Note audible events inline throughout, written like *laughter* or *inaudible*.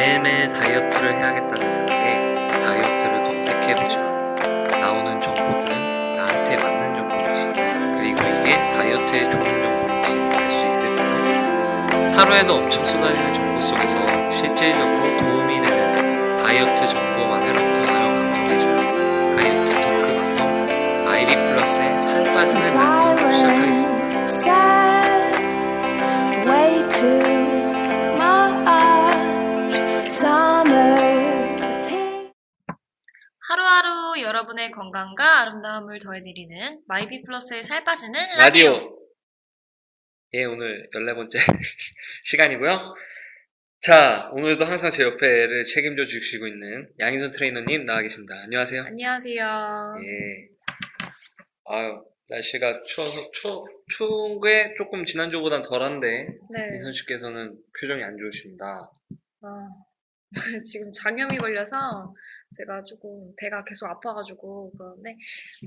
매일매일 다이어트를 해야겠다는 생각에 다이어트를 검색해보지만 나오는 정보들은 나한테 맞는 정보인지 그리고 이게 다이어트에 좋은 정보인지 알 수 있을까요? 하루에도 엄청 쏟아지는 정보 속에서 실질적으로 도움이 되는 다이어트 정보만을 엄선하여 방송해주는 다이어트 토크 방송 아이비 플러스의 살 빠지는 라디오 시작하겠습니다. 건강과 아름다움을 더해드리는 마이비 플러스의 살 빠지는 라디오. 라디오. 예, 오늘 14번째 *laughs* 시간이고요. 자, 오늘도 항상 제 옆에를 책임져 주시고 있는 양희선 트레이너님 나와 계십니다. 안녕하세요. 안녕하세요. 예. 아유, 날씨가 추워서, 추, 추운 게 조금 지난주보단 덜한데, 네. 민선 씨께서는 표정이 안 좋으십니다. 아, *laughs* 지금 장염이 걸려서 제가 조금 배가 계속 아파가지고 그런데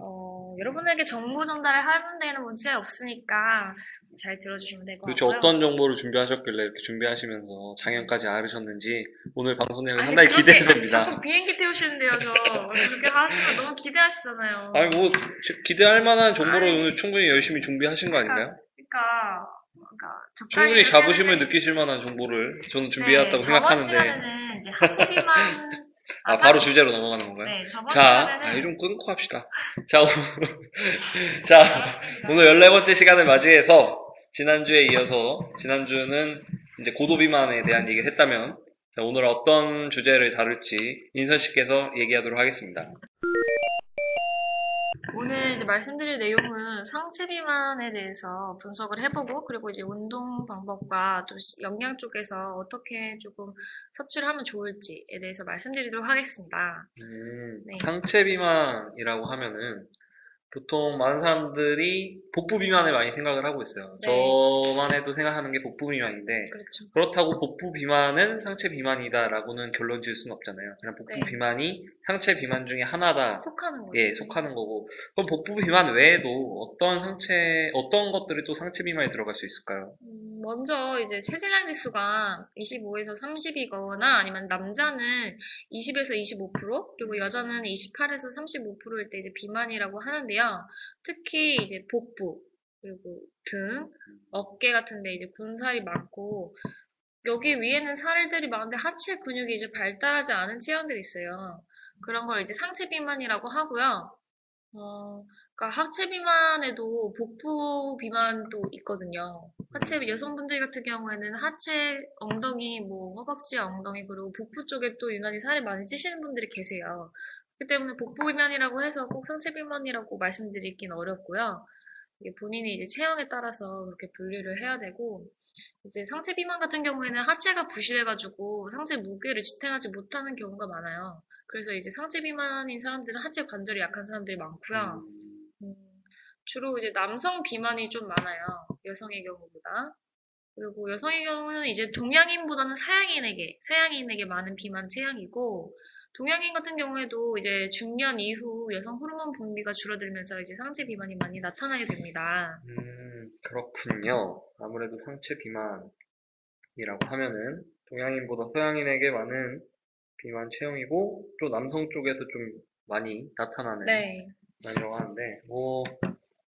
어, 여러분에게 정보 전달을 하는 데는 문제 없으니까 잘 들어주시면 될것 도대체. 어떤 정보를 준비하셨길래 이렇게 준비하시면서 장염까지 앓으셨는지 오늘 방송 아니, 상당히 기대됩니다. 자꾸 비행기 태우시는데요, 저. 그렇게 하시면 너무 기대하시잖아요. 아니 뭐 저- 기대할 만한 정보를 아니. 오늘 충분히 열심히 준비하신 거 아닌가요? 그러니까, 그러니까 충분히 자부심을 느끼실 만한 정보를 저는 준비해왔다고 네, 저번 생각하는데 시간에는 이제 하체 비만 *laughs* 아 바로 주제로 넘어가는 건가요? 네, 저번 자, 시간에는 아, 이름 끊고 합시다. *laughs* 자, 오늘, *laughs* 자, 오늘 14번째 시간을 맞이해서 지난주에 이어서 지난주는 이제 고도 비만에 대한 얘기를 했다면 자, 오늘 어떤 주제를 다룰지 인선 씨께서 얘기하도록 하겠습니다. 오늘 이제 말씀드릴 내용은 상체 비만에 대해서 분석을 해보고 그리고 이제 운동 방법과 또 시- 영양 쪽에서 어떻게 조금 섭취를 하면 좋을지에 대해서 말씀드리도록 하겠습니다. 음, 네. 상체 비만이라고 하면은 보통 많은 사람들이 복부 비만을 많이 생각을 하고 있어요. 네. 저만 해도 생각하는 게 복부 비만인데 그렇죠. 그렇다고 복부 비만은 상체 비만이다라고는 결론 지을 수는 없잖아요. 그냥 복부 네. 비만이 상체 비만 중에 하나다. 속하는 거죠. 예, 속하는 거고. 그럼 복부 비만 외에도 어떤 상체, 어떤 것들이 또 상체 비만에 들어갈 수 있을까요? 음, 먼저 이제 체질량 지수가 25에서 30이거나 아니면 남자는 20에서 25% 그리고 여자는 28에서 35%일 때 이제 비만이라고 하는데요. 특히 이제 복부 그리고 등, 어깨 같은데 이제 군살이 많고 여기 위에는 살들이 많은데 하체 근육이 이제 발달하지 않은 체형들이 있어요. 그런 걸 이제 상체 비만이라고 하고요. 어, 그러니까 하체 비만에도 복부 비만도 있거든요. 하체 여성분들 같은 경우에는 하체 엉덩이 뭐 허벅지 엉덩이 그리고 복부 쪽에 또 유난히 살이 많이 찌시는 분들이 계세요. 그렇기 때문에 복부 비만이라고 해서 꼭 상체 비만이라고 말씀드리긴 어렵고요. 본인이 이제 체형에 따라서 그렇게 분류를 해야 되고 이제 상체 비만 같은 경우에는 하체가 부실해가지고 상체 무게를 지탱하지 못하는 경우가 많아요. 그래서 이제 상체 비만인 사람들은 하체 관절이 약한 사람들이 많고요. 음, 주로 이제 남성 비만이 좀 많아요. 여성의 경우보다. 그리고 여성의 경우는 이제 동양인보다는 서양인에게, 서양인에게 많은 비만 체형이고, 동양인 같은 경우에도 이제 중년 이후 여성 호르몬 분비가 줄어들면서 이제 상체 비만이 많이 나타나게 됩니다. 음, 그렇군요. 아무래도 상체 비만이라고 하면은 동양인보다 서양인에게 많은 비만 체형이고 또 남성 쪽에서 좀 많이 나타나는 네. 비만이라고 하는데 뭐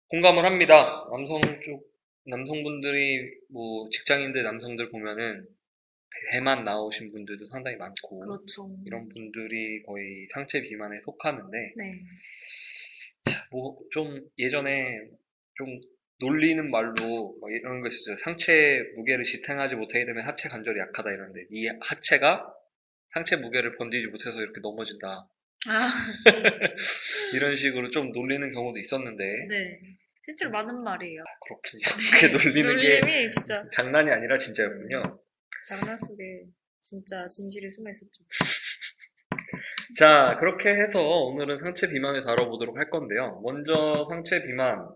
공감을 합니다. 남성 쪽 남성분들이 뭐 직장인들 남성들 보면은 배만 나오신 분들도 상당히 많고 그렇죠. 이런 분들이 거의 상체 비만에 속하는데 네. 뭐좀 예전에 좀 놀리는 말로 막 이런 거 있었어요. 상체 무게를 지탱하지 못하게 되면 하체 관절이 약하다 이러는데 이 하체가 상체 무게를 번지지 못해서 이렇게 넘어진다. 아, *laughs* 이런 식으로 좀 놀리는 경우도 있었는데 네. 실제로 맞는 말이에요. 그렇군요. 그게 놀리는 게 진짜 장난이 아니라 진짜였군요. 장난 속에 진짜 진실이 숨어 있었죠. *laughs* 자, 그렇게 해서 오늘은 상체 비만을 다뤄보도록 할 건데요. 먼저 상체 비만,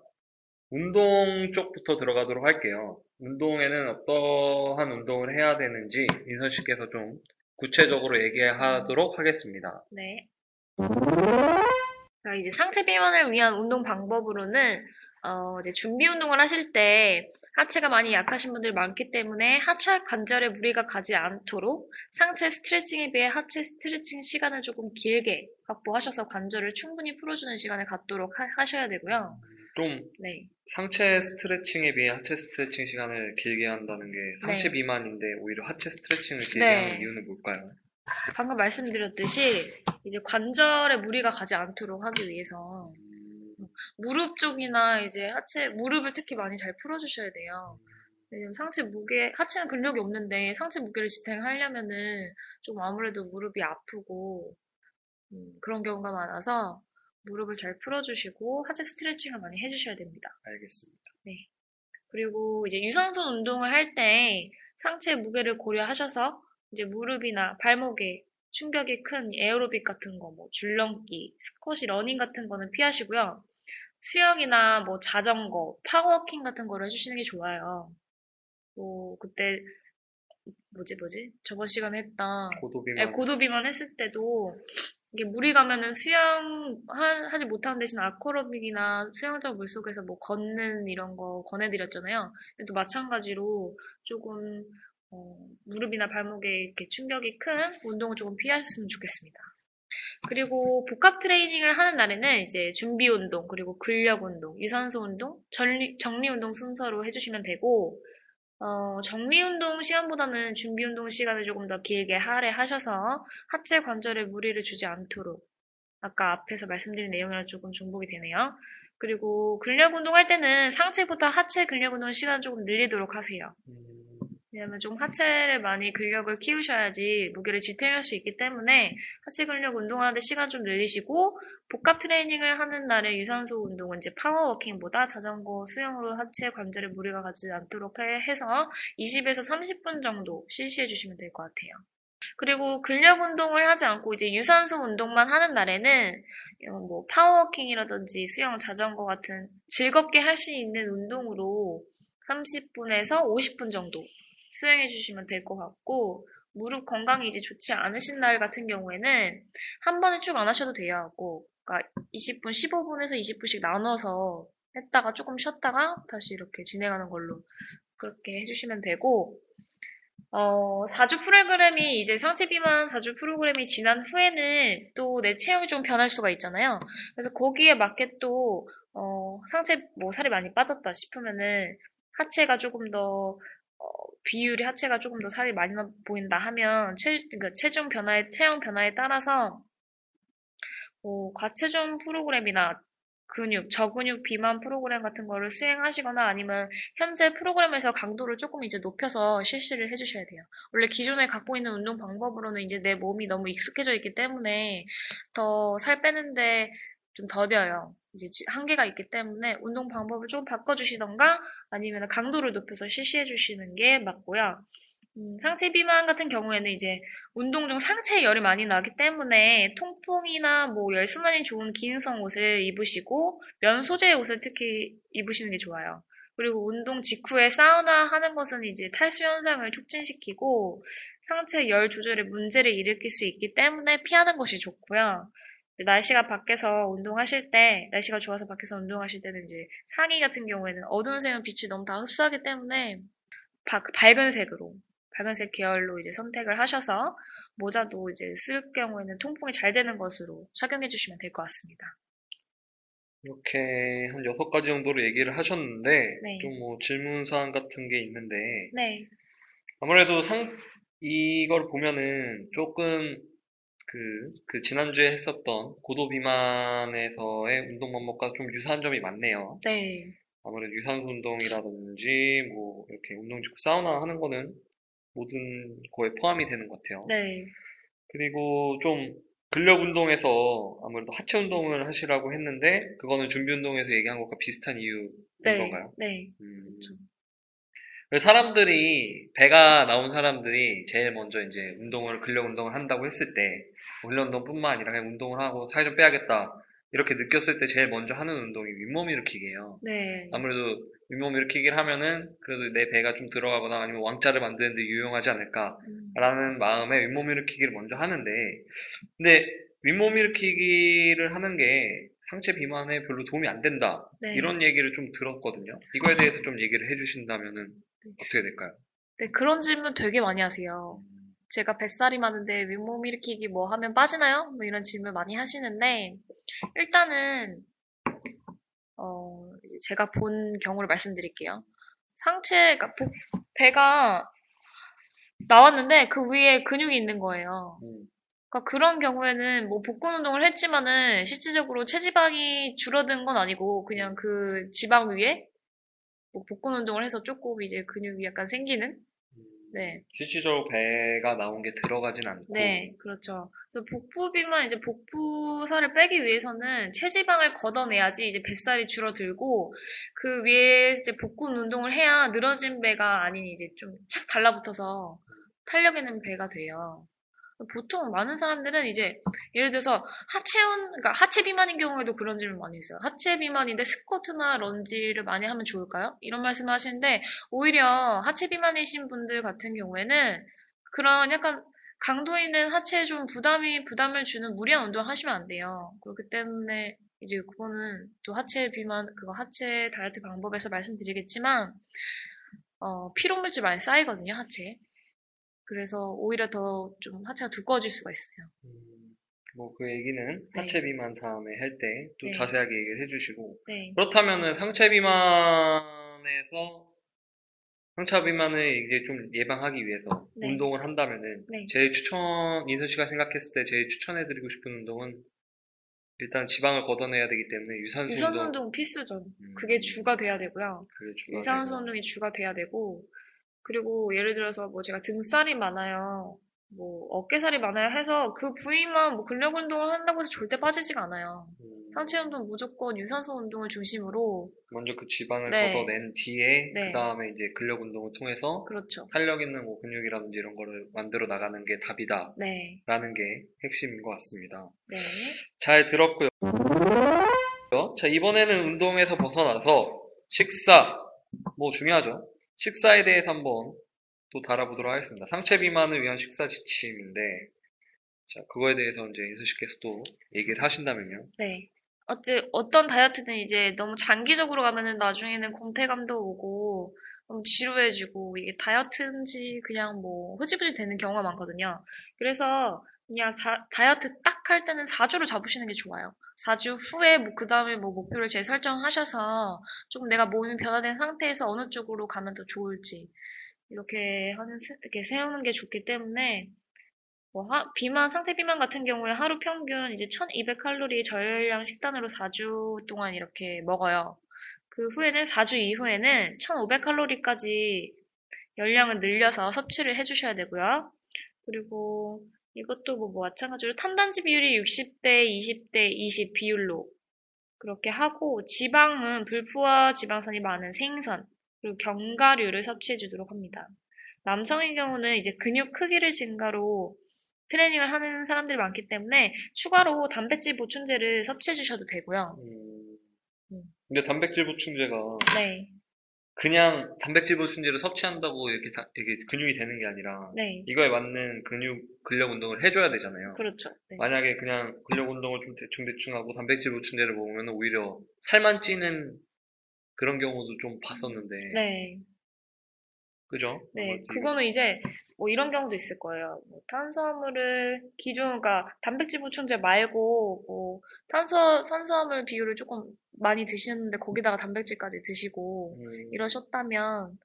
운동 쪽부터 들어가도록 할게요. 운동에는 어떠한 운동을 해야 되는지 민선 씨께서 좀 구체적으로 얘기하도록 하겠습니다. 네. 자, 이제 상체 비만을 위한 운동 방법으로는 어, 이제 준비 운동을 하실 때 하체가 많이 약하신 분들이 많기 때문에 하체 관절에 무리가 가지 않도록 상체 스트레칭에 비해 하체 스트레칭 시간을 조금 길게 확보하셔서 관절을 충분히 풀어주는 시간을 갖도록 하, 셔야 되고요. 좀 네. 상체 스트레칭에 비해 하체 스트레칭 시간을 길게 한다는 게 상체 네. 비만인데 오히려 하체 스트레칭을 길게 네. 하는 이유는 뭘까요? 방금 말씀드렸듯이 이제 관절에 무리가 가지 않도록 하기 위해서 음, 무릎 쪽이나 이제 하체, 무릎을 특히 많이 잘 풀어주셔야 돼요. 왜냐면 상체 무게, 하체는 근력이 없는데 상체 무게를 지탱하려면은 좀 아무래도 무릎이 아프고 음, 그런 경우가 많아서 무릎을 잘 풀어주시고 하체 스트레칭을 많이 해주셔야 됩니다. 알겠습니다. 그리고 이제 유산소 운동을 할 때 상체 무게를 고려하셔서 이제 무릎이나 발목에 충격이 큰 에어로빅 같은 거, 뭐 줄넘기, 스쿼시, 러닝 같은 거는 피하시고요. 수영이나 뭐 자전거, 파워워킹 같은 거를 해주시는 게 좋아요. 뭐 그때 뭐지 뭐지 저번 시간에 했던 고도 네, 비만. 고도비만 했을 때도 이게 무리 가면은 수영 하, 하지 못하는 대신 아쿠아로빅이나 수영장 물 속에서 뭐 걷는 이런 거 권해드렸잖아요. 또 마찬가지로 조금 어, 무릎이나 발목에 이렇게 충격이 큰 운동을 조금 피하셨으면 좋겠습니다. 그리고 복합 트레이닝을 하는 날에는 이제 준비 운동, 그리고 근력 운동, 유산소 운동, 정리, 정리 운동 순서로 해주시면 되고, 어, 정리 운동 시간보다는 준비 운동 시간을 조금 더 길게 할애하셔서 하체 관절에 무리를 주지 않도록 아까 앞에서 말씀드린 내용이랑 조금 중복이 되네요. 그리고 근력 운동할 때는 상체보다 하체 근력 운동 시간 조금 늘리도록 하세요. 음, 왜냐면 좀 하체를 많이 근력을 키우셔야지 무게를 지탱할 수 있기 때문에 하체 근력 운동하는데 시간 좀 늘리시고 복합 트레이닝을 하는 날에 유산소 운동은 이제 파워워킹보다 자전거, 수영으로 하체 관절에 무리가 가지 않도록 해- 해서 20에서 30분 정도 실시해 주시면 될 것 같아요. 그리고 근력 운동을 하지 않고 이제 유산소 운동만 하는 날에는 어, 뭐 파워워킹이라든지 수영, 자전거 같은 즐겁게 할 수 있는 운동으로 30분에서 50분 정도 수행해 주시면 될 것 같고 무릎 건강이 이제 좋지 않으신 날 같은 경우에는 한 번에 쭉 안 하셔도 돼요. 뭐, 그러니까 20분, 15분에서 20분씩 나눠서 했다가 조금 쉬었다가 다시 이렇게 진행하는 걸로 그렇게 해주시면 되고 어, 4주 프로그램이 이제 상체 비만 4주 프로그램이 지난 후에는 또 내 체형이 좀 변할 수가 있잖아요. 그래서 거기에 맞게 또 어, 상체 뭐 살이 많이 빠졌다 싶으면은 하체가 조금 더 어, 비율이 하체가 조금 더 살이 많이 나 보인다 하면 체, 그러니까 체중 변화에 체형 변화에 따라서 뭐 과체중 프로그램이나 근육, 저근육 비만 프로그램 같은 거를 수행하시거나 아니면 현재 프로그램에서 강도를 조금 이제 높여서 실시를 해주셔야 돼요. 원래 기존에 갖고 있는 운동 방법으로는 이제 내 몸이 너무 익숙해져 있기 때문에 더 살 빼는데 좀 더뎌요. 이제 지- 한계가 있기 때문에 운동 방법을 좀 바꿔주시던가 아니면 강도를 높여서 실시해 주시는 게 맞고요. 음, 상체 비만 같은 경우에는 이제 운동 중 상체에 열이 많이 나기 때문에 통풍이나 뭐 열순환이 좋은 기능성 옷을 입으시고 면 소재의 옷을 특히 입으시는 게 좋아요. 그리고 운동 직후에 사우나 하는 것은 이제 탈수 현상을 촉진시키고 상체 열 조절에 문제를 일으킬 수 있기 때문에 피하는 것이 좋고요. 날씨가 밖에서 운동하실 때, 날씨가 좋아서 밖에서 운동하실 때는 이제 상의 같은 경우에는 어두운 색은 빛이 너무 다 흡수하기 때문에 바- 밝은 색으로, 밝은 색 계열로 이제 선택을 하셔서 모자도 이제 쓸 경우에는 통풍이 잘 되는 것으로 착용해 주시면 될 것 같습니다. 이렇게 한 여섯 가지 정도로 얘기를 하셨는데 네. 좀뭐 질문 사항 같은 게 있는데 네, 아무래도 상 이걸 보면은 조금 그, 그 지난주에 했었던 고도 비만에서의 운동 방법과 좀 유사한 점이 많네요. 네, 아무래도 유산소 운동이라든지 뭐 이렇게 운동 직후 사우나 하는 거는 모든 거에 포함이 되는 것 같아요. 네, 그리고 좀 근력 운동에서 아무래도 하체 운동을 하시라고 했는데 그거는 준비 운동에서 얘기한 것과 비슷한 이유인 네, 건가요? 네, 음, 그렇죠. 그래서 사람들이 배가 나온 사람들이 제일 먼저 이제 운동을 근력 운동을 한다고 했을 때 근력 운동뿐만 아니라 그냥 운동을 하고 살 좀 빼야겠다 이렇게 느꼈을 때 제일 먼저 하는 운동이 윗몸 일으키기예요. 네. 아무래도 윗몸 일으키기를 하면은 그래도 내 배가 좀 들어가거나 아니면 왕자를 만드는데 유용하지 않을까라는 음, 마음에 윗몸 일으키기를 먼저 하는데 근데 윗몸 일으키기를 하는 게 상체 비만에 별로 도움이 안 된다 네. 이런 얘기를 좀 들었거든요. 이거에 대해서 좀 얘기를 해주신다면은 네. 어떻게 될까요? 네, 그런 질문 되게 많이 하세요. 제가 뱃살이 많은데 윗몸 일으키기 뭐 하면 빠지나요? 뭐 이런 질문 많이 하시는데 일단은 어, 제가 본 경우를 말씀드릴게요. 상체, 그러니까 복- 배가 나왔는데 그 위에 근육이 있는 거예요. 음, 그러니까 그런 경우에는 뭐 복근 운동을 했지만은 실질적으로 체지방이 줄어든 건 아니고 그냥 그 지방 위에 뭐 복근 운동을 해서 조금 이제 근육이 약간 생기는 네. 실질적으로 배가 나온 게 들어가진 않고 네, 그렇죠. 그래서 복부 비만 이제 복부 살을 빼기 위해서는 체지방을 걷어내야지 이제 뱃살이 줄어들고 그 위에 이제 복근 운동을 해야 늘어진 배가 아닌 이제 좀 착 달라붙어서 탄력 있는 배가 돼요. 보통 많은 사람들은 이제 예를 들어서 하체운 그러니까 하체 비만인 경우에도 그런 질문 많이 있어요. 하체 비만인데 스쿼트나 런지를 많이 하면 좋을까요? 이런 말씀을 하시는데 오히려 하체 비만이신 분들 같은 경우에는 그런 약간 강도 있는 하체에 좀 부담이 부담을 주는 무리한 운동 하시면 안 돼요. 그렇기 때문에 이제 그거는 또 하체 비만 그거 하체 다이어트 방법에서 말씀드리겠지만 어, 피로물질 많이 쌓이거든요 하체에. 그래서 오히려 더 좀 하체가 두꺼워질 수가 있어요. 뭐그 얘기는 네. 하체 비만 다음에 할 때또 네. 자세하게 얘기를 해주시고 네. 그렇다면은 상체 비만에서 상체 비만을 이제 좀 예방하기 위해서 네. 운동을 한다면은 네. 제일 추천 인선 씨가 생각했을 때 제일 추천해드리고 싶은 운동은 일단 지방을 걷어내야 되기 때문에 유산소, 유산소 운동 운동 필수죠. 음, 그게 주가 돼야 되고요. 그게 주가 유산소 되고. 운동이 주가 돼야 되고, 그리고 예를 들어서 뭐 제가 등살이 많아요. 뭐 어깨살이 많아요 해서 그 부위만 뭐 근력 운동을 한다고 해서 절대 빠지지가 않아요. 음, 상체 운동 무조건 유산소 운동을 중심으로 먼저 그 지방을 네. 걷어낸 뒤에 네. 그 다음에 이제 근력 운동을 통해서 그렇죠. 탄력 있는 뭐 근육이라든지 이런 거를 만들어 나가는 게 답이다라는 네, 게 핵심인 것 같습니다. 네, 잘 들었고요. 자, 이번에는 운동에서 벗어나서 식사, 뭐 중요하죠. 식사에 대해서 한번 또 다뤄보도록 하겠습니다. 상체 비만을 위한 식사 지침인데, 자, 그거에 대해서 이제 인수 씨께서 또 얘기를 하신다면요. 네. 어째 어떤 다이어트는 이제 너무 장기적으로 가면은 나중에는 공태감도 오고 너무 지루해지고 이게 다이어트인지 그냥 뭐 흐지부지 되는 경우가 많거든요. 그래서 그냥 사- 다이어트 딱 할 때는 4주로 잡으시는 게 좋아요. 4주 후에 뭐 그 다음에 뭐 목표를 재설정하셔서 조금 내가 몸이 변화된 상태에서 어느 쪽으로 가면 더 좋을지 이렇게 하는 세- 이렇게 세우는 게 좋기 때문에 뭐 하- 비만 상태 비만 같은 경우에 하루 평균 이제 1200칼로리 저열량 식단으로 4주 동안 이렇게 먹어요. 그 후에는 4주 이후에는 1500칼로리까지 열량을 늘려서 섭취를 해주셔야 되고요. 그리고 이것도 뭐, 뭐 마찬가지로 탄단지 비율이 60대 20대 20 비율로 그렇게 하고 지방은 불포화 지방산이 많은 생선 그리고 견과류를 섭취해 주도록 합니다. 남성의 경우는 이제 근육 크기를 증가로 트레이닝을 하는 사람들이 많기 때문에 추가로 단백질 보충제를 섭취해 주셔도 되고요. 음, 음. 근데 단백질 보충제가 네, 그냥 단백질 보충제를 섭취한다고 이렇게, 다- 이게 근육이 되는 게 아니라 네, 이거에 맞는 근육, 근력 운동을 해줘야 되잖아요. 그렇죠. 네. 만약에 그냥 근력 운동을 좀 대충 대충 하고 단백질 보충제를 먹으면 오히려 살만 찌는 그런 경우도 좀 봤었는데 네, 그죠? 네, 아마 그거는 이제 뭐 이런 경우도 있을 거예요. 뭐 탄수화물을 기존, 그러니까 단백질 보충제 말고 뭐 탄수, 탄수화물 비율을 조금 많이 드시는데 거기다가 단백질까지 드시고 음, 이러셨다면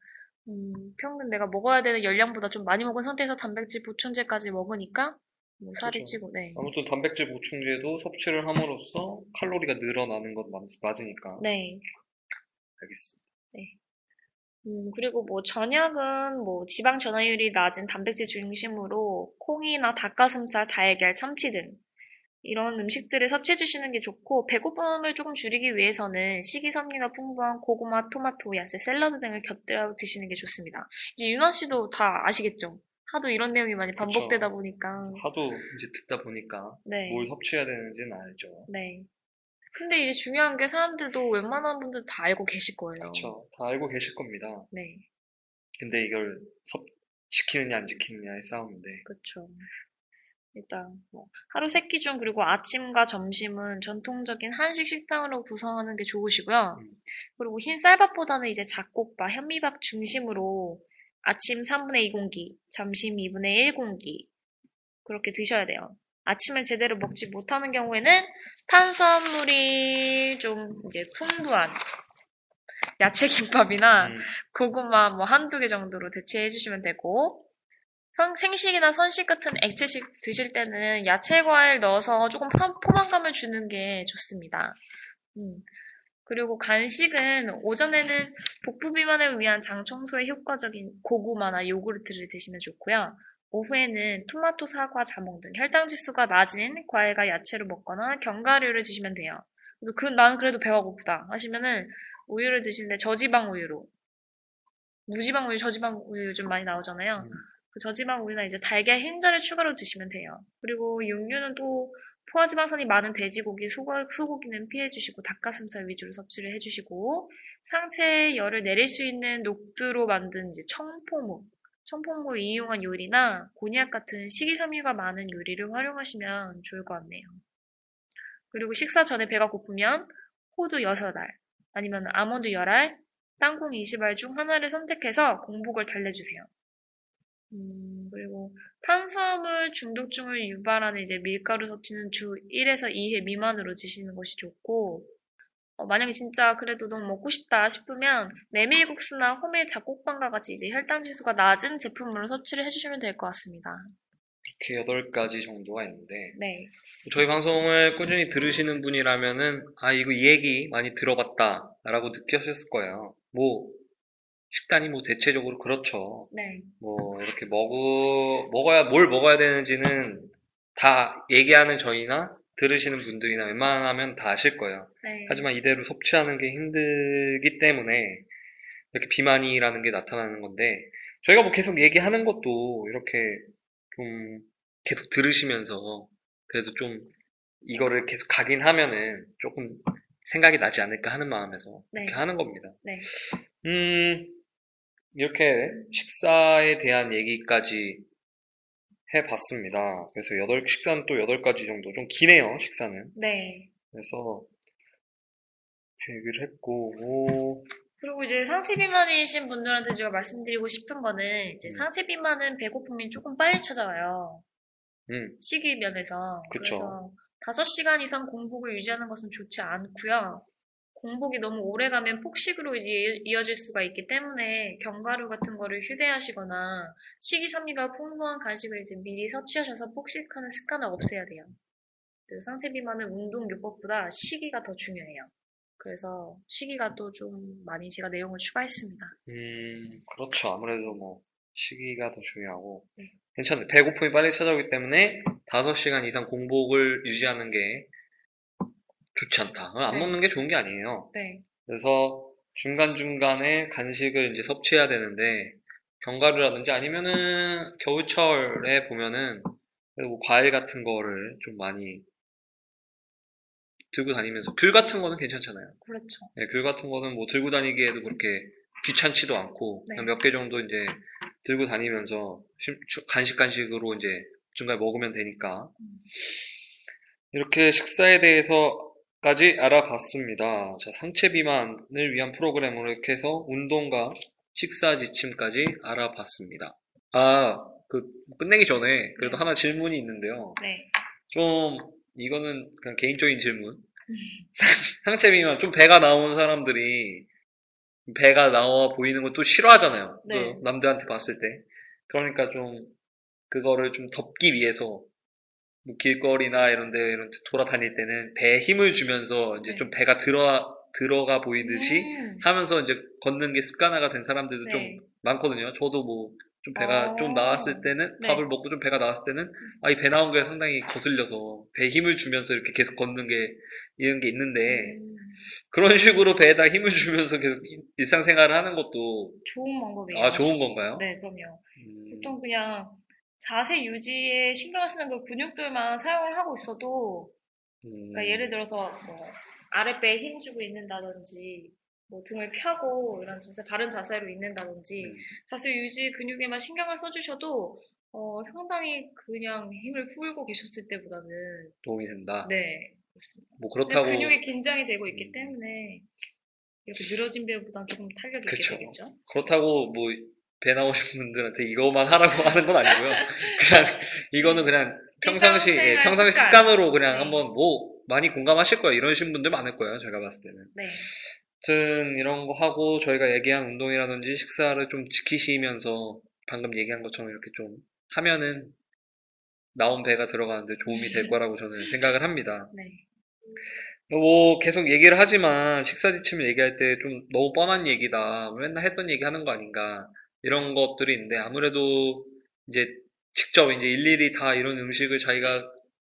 음, 평균 내가 먹어야 되는 열량보다 좀 많이 먹은 상태에서 단백질 보충제까지 먹으니까 뭐 살이 그렇죠. 찌고, 네. 아무튼 단백질 보충제도 섭취를 함으로써 칼로리가 늘어나는 건 맞, 맞으니까 네. 알겠습니다. 음, 그리고 뭐 저녁은 뭐 지방 전화율이 낮은 단백질 중심으로 콩이나 닭가슴살, 달걀, 참치 등 이런 음식들을 섭취해 주시는 게 좋고 배고픔을 조금 줄이기 위해서는 식이섬유가 풍부한 고구마, 토마토, 야채, 샐러드 등을 곁들여 드시는 게 좋습니다. 이제 윤아 씨도 다 아시겠죠? 하도 이런 내용이 많이 반복되다 그쵸. 보니까 하도 이제 듣다 보니까 네, 뭘 섭취해야 되는지는 알죠. 네. 근데 이제 중요한 게 사람들도 웬만한 분들 다 알고 계실 거예요. 그렇죠. 다 알고 계실 겁니다. 네, 근데 이걸 섭, 지키느냐 안 지키느냐의 싸움인데 그렇죠. 일단 뭐 하루 세 끼 중 그리고 아침과 점심은 전통적인 한식 식당으로 구성하는 게 좋으시고요. 음. 그리고 흰 쌀밥보다는 이제 잡곡밥, 현미밥 중심으로 아침 3분의 2 공기, 점심 2분의 1 공기 그렇게 드셔야 돼요. 아침을 제대로 먹지 못하는 경우에는 탄수화물이 좀 이제 풍부한 야채 김밥이나 음, 고구마 뭐 한두 개 정도로 대체해 주시면 되고 선- 생식이나 선식 같은 액체식 드실 때는 야채 과일 넣어서 조금 포- 포만감을 주는 게 좋습니다. 음. 그리고 간식은 오전에는 복부 비만을 위한 장 청소에 효과적인 고구마나 요구르트를 드시면 좋고요. 오후에는 토마토, 사과, 자몽 등 혈당 지수가 낮은 과일과 야채를 먹거나 견과류를 드시면 돼요. 그, 나는 그래도 배가 고프다 하시면은 우유를 드시는데 저지방 우유로 무지방 우유, 저지방 우유 요즘 많이 나오잖아요. 음. 그 저지방 우유나 이제 달걀 흰자를 추가로 드시면 돼요. 그리고 육류는 또 포화지방산이 많은 돼지고기, 소고, 소고기는 피해주시고 닭가슴살 위주로 섭취를 해주시고 상체에 열을 내릴 수 있는 녹두로 만든 이제 청포묵, 청포묵을 이용한 요리나 곤약 같은 식이섬유가 많은 요리를 활용하시면 좋을 것 같네요. 그리고 식사 전에 배가 고프면 호두 6알, 아니면 아몬드 10알, 땅콩 20알 중 하나를 선택해서 공복을 달래주세요. 음, 그리고 탄수화물 중독증을 유발하는 이제 밀가루 섭취는 주 1에서 2회 미만으로 드시는 것이 좋고, 어, 만약에 진짜 그래도 너무 먹고 싶다 싶으면 메밀국수나 호밀 잡곡빵과 같이 이제 혈당 지수가 낮은 제품으로 섭취를 해주시면 될 것 같습니다. 이렇게 8가지 정도가 있는데 네, 저희 방송을 꾸준히 들으시는 분이라면은 아 이거 이 얘기 많이 들어봤다라고 느끼셨을 거예요. 뭐 식단이 뭐 대체적으로 그렇죠. 네, 뭐 이렇게 먹어 먹어야 뭘 먹어야 되는지는 다 얘기하는 저희나 들으시는 분들이나 웬만하면 다 아실 거예요. 네. 하지만 이대로 섭취하는 게 힘들기 때문에 이렇게 비만이라는 게 나타나는 건데 저희가 뭐 계속 얘기하는 것도 이렇게 좀 계속 들으시면서 그래도 좀 이거를 계속 각인하면은 조금 생각이 나지 않을까 하는 마음에서 네. 이렇게 하는 겁니다. 네. 음, 이렇게 식사에 대한 얘기까지 해봤습니다. 그래서 여덟, 식사는 또 8가지 정도. 좀 기네요, 식사는. 네. 그래서 이렇게 얘기를 했고, 뭐, 그리고 이제 상체 비만이신 분들한테 제가 말씀드리고 싶은 거는 이제 음. 상체 비만은 배고픔이 조금 빨리 찾아와요. 음, 시기 면에서. 그쵸. 그래서 5시간 이상 공복을 유지하는 것은 좋지 않고요. 공복이 너무 오래 가면 폭식으로 이제 이어질 수가 있기 때문에 견과류 같은 거를 휴대하시거나 식이섬유가 풍부한 간식을 이제 미리 섭취하셔서 폭식하는 습관을 없애야 돼요. 그리고 상체 비만은 운동 요법보다 시기가 더 중요해요. 그래서 시기가 또 좀 많이 제가 내용을 추가했습니다. 음, 그렇죠. 아무래도 뭐, 시기가 더 중요하고. 네. 괜찮아요. 배고픔이 빨리 찾아오기 때문에 5시간 이상 공복을 유지하는 게 좋지 않다. 안 네. 먹는 게 좋은 게 아니에요. 네, 그래서 중간중간에 간식을 이제 섭취해야 되는데, 견과류라든지 아니면은 겨울철에 보면은, 뭐 과일 같은 거를 좀 많이 들고 다니면서, 귤 같은 거는 괜찮잖아요. 그렇죠. 네, 귤 같은 거는 뭐 들고 다니기에도 그렇게 귀찮지도 않고, 네. 그냥 몇개 정도 이제 들고 다니면서, 간식 간식으로 이제 중간에 먹으면 되니까. 음. 이렇게 식사에 대해서 까지 알아봤습니다. 자, 상체 비만을 위한 프로그램으로 이렇게 해서 운동과 식사 지침까지 알아봤습니다. 아, 그, 끝내기 전에 그래도 네. 하나 질문이 있는데요. 네, 좀, 이거는 그냥 개인적인 질문. *laughs* 상체 비만, 좀 배가 나온 사람들이 배가 나와 보이는 걸또 싫어하잖아요. 또 네. 남들한테 봤을 때. 그러니까 좀, 그거를 좀 덮기 위해서, 뭐 길거리나 이런 데, 이런 데 돌아다닐 때는 배에 힘을 주면서 이제 네. 좀 배가 들어, 들어가 보이듯이 음, 하면서 이제 걷는 게 습관화가 된 사람들도 네. 좀 많거든요. 저도 뭐 좀 배가 어. 좀 나왔을 때는 네. 밥을 먹고 좀 배가 나왔을 때는 아 이 배 나온 게 상당히 거슬려서 배에 힘을 주면서 이렇게 계속 걷는 게 이런 게 있는데 음, 그런 식으로 배에다 힘을 주면서 계속 일- 일상생활을 하는 것도 좋은 방법이에요. 아 좋은 건가요? 네, 그럼요. 음, 보통 그냥 자세 유지에 신경 쓰는 그 근육들만 사용을 하고 있어도 음, 그러니까 예를 들어서 뭐 아랫배에 힘 주고 있는다든지 뭐 등을 펴고 이런 자세 바른 자세로 있는다든지 음. 자세 유지 근육에만 신경을 써주셔도 어, 상당히 그냥 힘을 풀고 계셨을 때보다는 도움이 된다. 네 그렇습니다. 뭐 그렇다고 근육이 긴장이 되고 있기 음. 때문에 이렇게 늘어진 배보다는 조금 탄력이 있게 그쵸. 되겠죠. 그렇다고 뭐 배 나오신 분들한테 이거만 하라고 하는 건 아니고요. 그냥 이거는 그냥 평상시 예, 평상시 습관. 습관으로 그냥 네. 한번 뭐 많이 공감하실 거예요. 이러신 분들 많을 거예요. 제가 봤을 때는. 네, 아무튼 이런 거 하고 저희가 얘기한 운동이라든지 식사를 좀 지키시면서 방금 얘기한 것처럼 이렇게 좀 하면은 나온 배가 들어가는데 도움이 될 거라고 저는 생각을 합니다. 네, 뭐 계속 얘기를 하지만 식사 지침을 얘기할 때 좀 너무 뻔한 얘기다. 뭐 맨날 했던 얘기 하는 거 아닌가. 이런 것들이 있는데 아무래도 이제 직접 이제 일일이 다 이런 음식을 자기가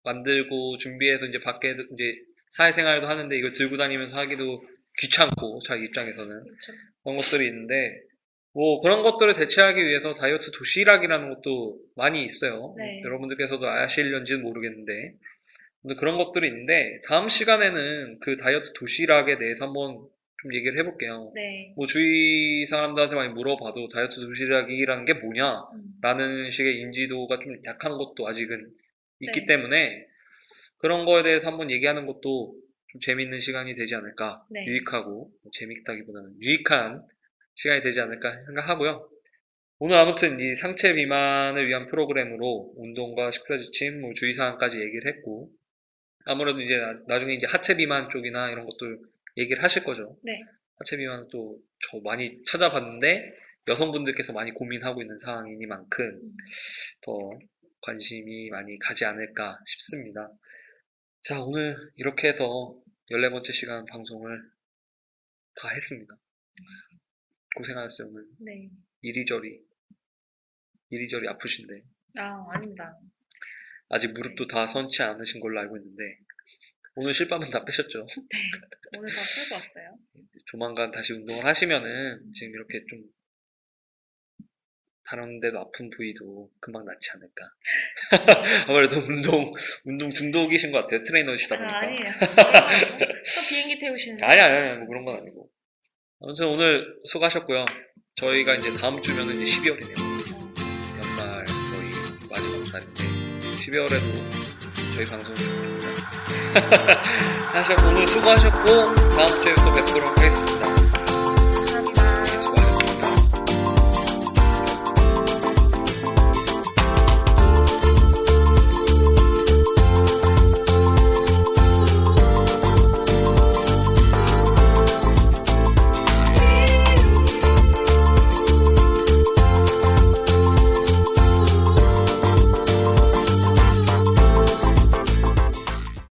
만들고 준비해서 이제 밖에 이제 사회생활도 하는데 이걸 들고 다니면서 하기도 귀찮고 자기 입장에서는 그렇죠. 그런 것들이 있는데 뭐 그런 것들을 대체하기 위해서 다이어트 도시락이라는 것도 많이 있어요. 네. 여러분들께서도 아실런지는 모르겠는데 근데 그런 것들이 있는데 다음 시간에는 그 다이어트 도시락에 대해서 한번 좀 얘기를 해볼게요. 네, 뭐 주위 사람들한테 많이 물어봐도 다이어트 도시락이라는 게 뭐냐라는 음, 식의 인지도가 좀 약한 것도 아직은 있기 네. 때문에 그런 거에 대해서 한번 얘기하는 것도 좀 재밌는 시간이 되지 않을까 네. 유익하고 뭐 재밌다기보다는 유익한 시간이 되지 않을까 생각하고요. 오늘 아무튼 이 상체 비만을 위한 프로그램으로 운동과 식사 지침, 뭐 주의사항까지 얘기를 했고 아무래도 이제 나, 중에 이제 하체 비만 쪽이나 이런 것도 얘기를 하실 거죠. 네. 하체 비만은 또 저 많이 찾아봤는데 여성분들께서 많이 고민하고 있는 사항이니만큼 음. 더 관심이 많이 가지 않을까 싶습니다. 자, 오늘 이렇게 해서 14번째 시간 방송을 다 했습니다. 고생하셨어요, 오늘. 네. 이리저리, 이리저리 아프신데. 아, 아닙니다. 아직 무릎도 다 선치 않으신 걸로 알고 있는데. 오늘 실밥은 다 빼셨죠? 오늘 다 풀고 왔어요. *laughs* 조만간 다시 운동을 하시면은 지금 이렇게 좀 다른 데도 아픈 부위도 금방 낫지 않을까. *laughs* 아무래도 운동, 운동 중독이신 것 같아요. 트레이너시다 아, 보니까. 아니에요. *laughs* 또 비행기 태우시는 아니, 아니, 아니, 뭐 그런 건 아니고. 아무튼 오늘 수고하셨고요. 저희가 이제 다음 주면은 이제 12월이네요. 연말 거의 마지막 달인데, 12월에도 저희 방송이 있습니다. *laughs* 하셨고, 오늘 수고하셨고, 다음 주에 또 뵙도록 하겠습니다.